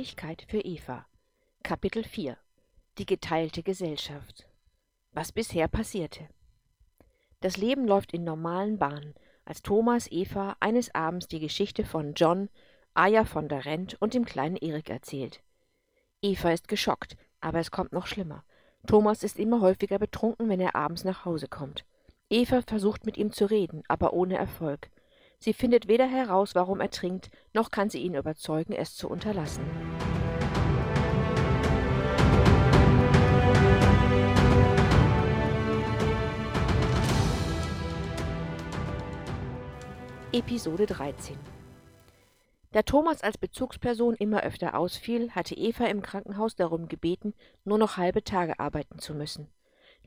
Ewigkeit für Eva. Kapitel 4 Die geteilte Gesellschaft. Was bisher passierte. Das Leben läuft in normalen Bahnen, als Thomas Eva eines Abends die Geschichte von John, Aya von der Rent und dem kleinen Erik erzählt. Eva ist geschockt, aber es kommt noch schlimmer. Thomas ist immer häufiger betrunken, wenn er abends nach Hause kommt. Eva versucht mit ihm zu reden, aber ohne Erfolg. Sie findet weder heraus, warum er trinkt, noch kann sie ihn überzeugen, es zu unterlassen. Episode 13 Da Thomas als Bezugsperson immer öfter ausfiel, hatte Eva im Krankenhaus darum gebeten, nur noch halbe Tage arbeiten zu müssen.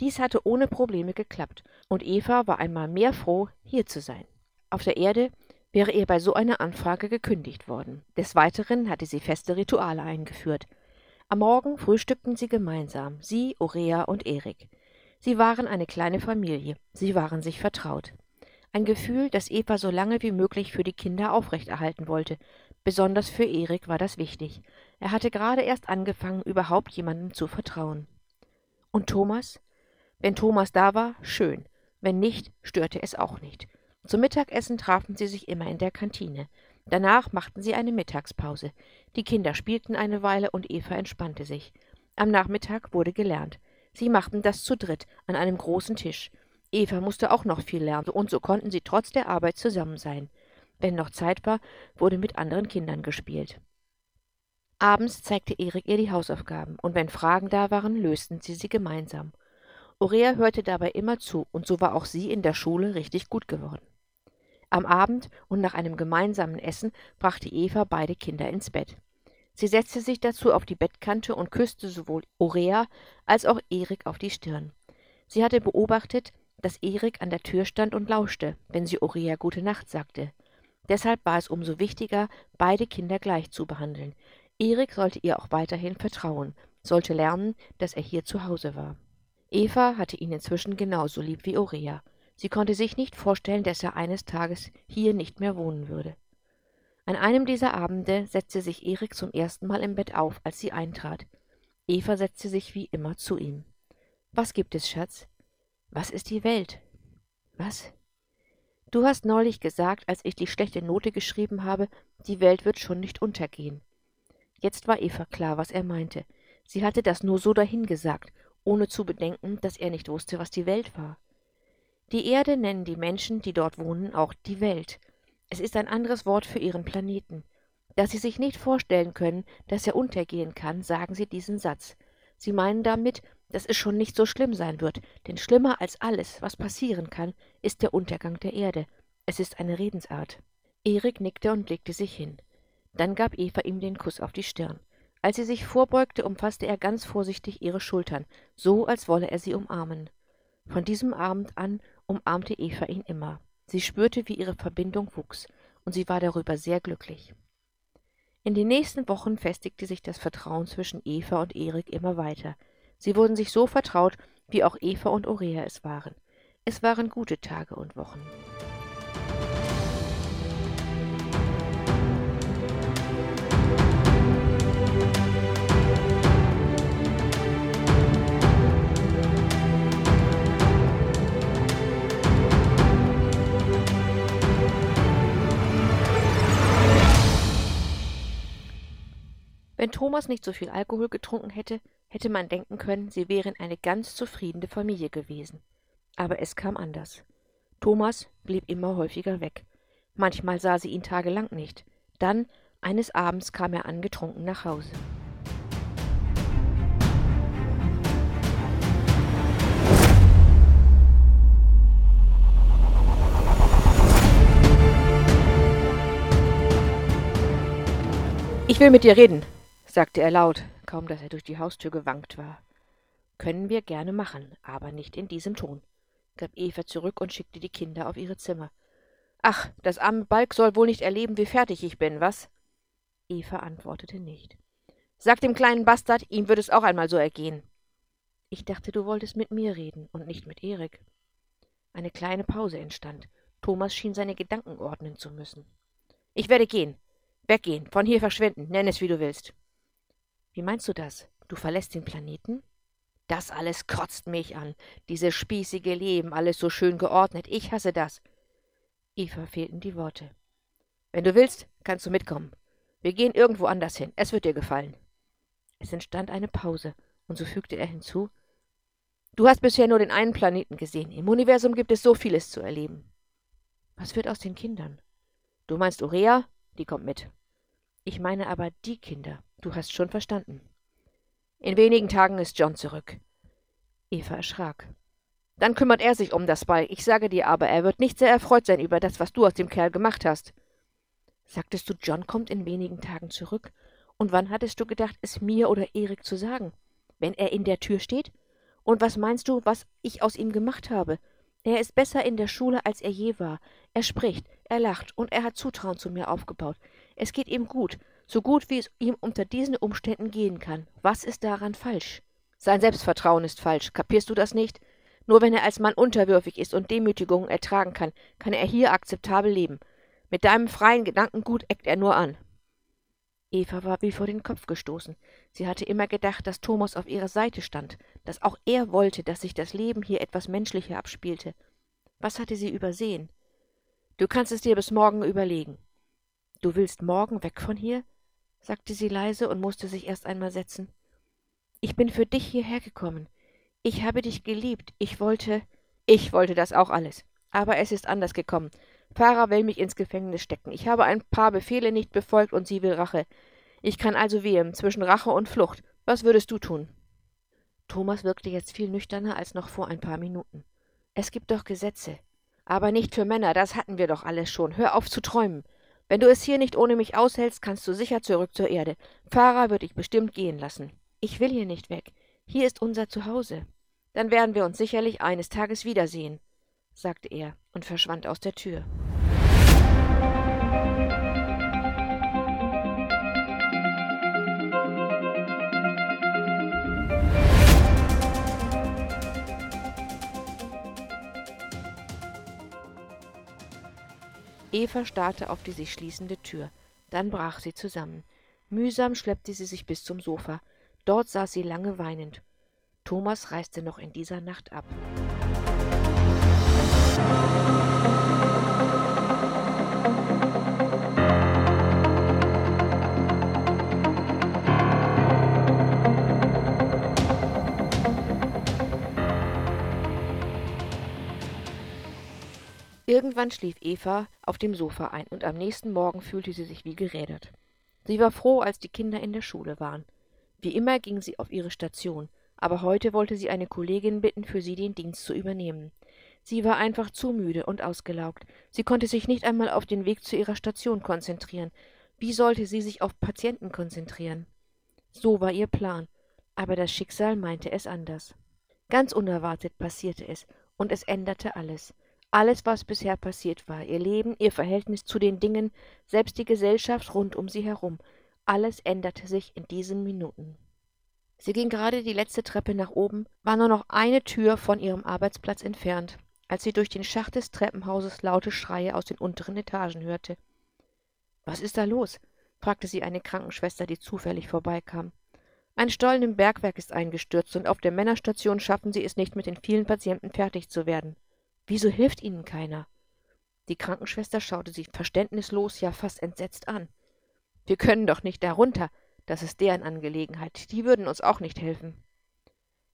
Dies hatte ohne Probleme geklappt, und Eva war einmal mehr froh, hier zu sein. Auf der Erde wäre ihr bei so einer Anfrage gekündigt worden. Des Weiteren hatte sie feste Rituale eingeführt. Am Morgen frühstückten sie gemeinsam, sie, Orea und Erik. Sie waren eine kleine Familie, sie waren sich vertraut. Ein Gefühl, das Eva so lange wie möglich für die Kinder aufrechterhalten wollte. Besonders für Erik war das wichtig. Er hatte gerade erst angefangen, überhaupt jemandem zu vertrauen. Und Thomas? Wenn Thomas da war, schön. Wenn nicht, störte es auch nicht. Zum Mittagessen trafen sie sich immer in der Kantine. Danach machten sie eine Mittagspause. Die Kinder spielten eine Weile und Eva entspannte sich. Am Nachmittag wurde gelernt. Sie machten das zu dritt an einem großen Tisch. Eva musste auch noch viel lernen, und so konnten sie trotz der Arbeit zusammen sein. Wenn noch Zeit war, wurde mit anderen Kindern gespielt. Abends zeigte Erik ihr die Hausaufgaben, und wenn Fragen da waren, lösten sie sie gemeinsam. Aurea hörte dabei immer zu, und so war auch sie in der Schule richtig gut geworden. Am Abend und nach einem gemeinsamen Essen brachte Eva beide Kinder ins Bett. Sie setzte sich dazu auf die Bettkante und küsste sowohl Aurea als auch Erik auf die Stirn. Sie hatte beobachtet, dass Erik an der Tür stand und lauschte, wenn sie Aurea gute Nacht sagte. Deshalb war es umso wichtiger, beide Kinder gleich zu behandeln. Erik sollte ihr auch weiterhin vertrauen, sollte lernen, dass er hier zu Hause war. Eva hatte ihn inzwischen genauso lieb wie Aurea. Sie konnte sich nicht vorstellen, dass er eines Tages hier nicht mehr wohnen würde. An einem dieser Abende setzte sich Erik zum ersten Mal im Bett auf, als sie eintrat. Eva setzte sich wie immer zu ihm. Was gibt es, Schatz? Was ist die Welt? Was? Du hast neulich gesagt, als ich die schlechte Note geschrieben habe, die Welt wird schon nicht untergehen. Jetzt war Eva klar, was er meinte. Sie hatte das nur so dahingesagt, ohne zu bedenken, dass er nicht wusste, was die Welt war. Die Erde nennen die Menschen, die dort wohnen, auch die Welt. Es ist ein anderes Wort für ihren Planeten. Da sie sich nicht vorstellen können, dass er untergehen kann, sagen sie diesen Satz. Sie meinen damit, dass es schon nicht so schlimm sein wird, denn schlimmer als alles, was passieren kann, ist der Untergang der Erde. Es ist eine Redensart. Erik nickte und legte sich hin. Dann gab Eva ihm den Kuss auf die Stirn. Als sie sich vorbeugte, umfasste er ganz vorsichtig ihre Schultern, so als wolle er sie umarmen. Von diesem Abend an umarmte Eva ihn immer. Sie spürte, wie ihre Verbindung wuchs, und sie war darüber sehr glücklich. In den nächsten Wochen festigte sich das Vertrauen zwischen Eva und Erik immer weiter. Sie wurden sich so vertraut, wie auch Eva und Aurea es waren. Es waren gute Tage und Wochen. Wenn Thomas nicht so viel Alkohol getrunken hätte, hätte man denken können, sie wären eine ganz zufriedene Familie gewesen. Aber es kam anders. Thomas blieb immer häufiger weg. Manchmal sah sie ihn tagelang nicht. Dann, eines Abends, kam er angetrunken nach Hause. Ich will mit dir reden, sagte er laut, kaum dass er durch die Haustür gewankt war. Können wir gerne machen, aber nicht in diesem Ton, gab Eva zurück und schickte die Kinder auf ihre Zimmer. Ach, das arme Balk soll wohl nicht erleben, wie fertig ich bin, was? Eva antwortete nicht. Sag dem kleinen Bastard, ihm wird es auch einmal so ergehen. Ich dachte, du wolltest mit mir reden und nicht mit Erik. Eine kleine Pause entstand. Thomas schien seine Gedanken ordnen zu müssen. Ich werde gehen, Weggehen, von hier verschwinden, nenn es wie du willst. Wie meinst du das? Du verlässt den Planeten? Das alles kotzt mich an. Dieses spießige Leben, alles so schön geordnet. Ich hasse das. Eva fehlten die Worte. Wenn du willst, kannst du mitkommen. Wir gehen irgendwo anders hin. Es wird dir gefallen. Es entstand eine Pause, und so fügte er hinzu Du hast bisher nur den einen Planeten gesehen. Im Universum gibt es so vieles zu erleben. Was wird aus den Kindern? Du meinst Urea? Die kommt mit. Ich meine aber die Kinder. Du hast schon verstanden. In wenigen Tagen ist John zurück. Eva erschrak. Dann kümmert er sich um das Ball. Ich sage dir aber, er wird nicht sehr erfreut sein über das, was du aus dem Kerl gemacht hast. Sagtest du, John kommt in wenigen Tagen zurück? Und wann hattest du gedacht, es mir oder Erik zu sagen? Wenn er in der Tür steht? Und was meinst du, was ich aus ihm gemacht habe? Er ist besser in der Schule, als er je war. Er spricht, er lacht und er hat Zutrauen zu mir aufgebaut. Es geht ihm gut, so gut wie es ihm unter diesen Umständen gehen kann. Was ist daran falsch? Sein Selbstvertrauen ist falsch. Kapierst du das nicht? Nur wenn er als Mann unterwürfig ist und Demütigungen ertragen kann, kann er hier akzeptabel leben. Mit deinem freien Gedankengut eckt er nur an. Eva war wie vor den Kopf gestoßen. Sie hatte immer gedacht, dass Thomas auf ihrer Seite stand, dass auch er wollte, dass sich das Leben hier etwas menschlicher abspielte. Was hatte sie übersehen? Du kannst es dir bis morgen überlegen. Du willst morgen weg von hier? Sagte sie leise und musste sich erst einmal setzen. Ich bin für dich hierher gekommen. Ich habe dich geliebt. Ich wollte. Ich wollte das auch alles. Aber es ist anders gekommen. Farah will mich ins Gefängnis stecken. Ich habe ein paar Befehle nicht befolgt und sie will Rache. Ich kann also wählen zwischen Rache und Flucht. Was würdest du tun? Thomas wirkte jetzt viel nüchterner als noch vor ein paar Minuten. Es gibt doch Gesetze. Aber nicht für Männer, das hatten wir doch alles schon. Hör auf zu träumen. Wenn du es hier nicht ohne mich aushältst, kannst du sicher zurück zur Erde. Farah wird dich bestimmt gehen lassen. Ich will hier nicht weg. Hier ist unser Zuhause. Dann werden wir uns sicherlich eines Tages wiedersehen sagte er und verschwand aus der Tür. Eva starrte auf die sich schließende Tür. Dann brach sie zusammen. Mühsam schleppte sie sich bis zum Sofa. Dort saß sie lange weinend. Thomas reiste noch in dieser Nacht ab. Irgendwann schlief Eva auf dem Sofa ein, und am nächsten Morgen fühlte sie sich wie gerädert. Sie war froh, als die Kinder in der Schule waren. Wie immer ging sie auf ihre Station, aber heute wollte sie eine Kollegin bitten, für sie den Dienst zu übernehmen. Sie war einfach zu müde und ausgelaugt. Sie konnte sich nicht einmal auf den Weg zu ihrer Station konzentrieren. Wie sollte sie sich auf Patienten konzentrieren? So war ihr Plan, aber das Schicksal meinte es anders. Ganz unerwartet passierte es, und es änderte alles. Alles, was bisher passiert war, ihr Leben, ihr Verhältnis zu den Dingen, selbst die Gesellschaft rund um sie herum, alles änderte sich in diesen Minuten. Sie ging gerade die letzte Treppe nach oben, war nur noch eine Tür von ihrem Arbeitsplatz entfernt, als sie durch den Schacht des Treppenhauses laute Schreie aus den unteren Etagen hörte. Was ist da los? fragte sie eine Krankenschwester, die zufällig vorbeikam. Ein Stollen im Bergwerk ist eingestürzt, und auf der Männerstation schaffen sie es nicht, mit den vielen Patienten fertig zu werden. Wieso hilft Ihnen keiner? Die Krankenschwester schaute sie verständnislos, ja fast entsetzt an. Wir können doch nicht darunter, das ist deren Angelegenheit, die würden uns auch nicht helfen.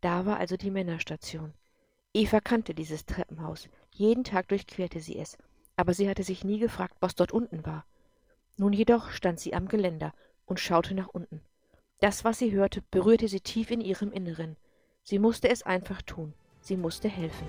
Da war also die Männerstation. Eva kannte dieses Treppenhaus, jeden Tag durchquerte sie es, aber sie hatte sich nie gefragt, was dort unten war. Nun jedoch stand sie am Geländer und schaute nach unten. Das, was sie hörte, berührte sie tief in ihrem Inneren. Sie musste es einfach tun, sie musste helfen.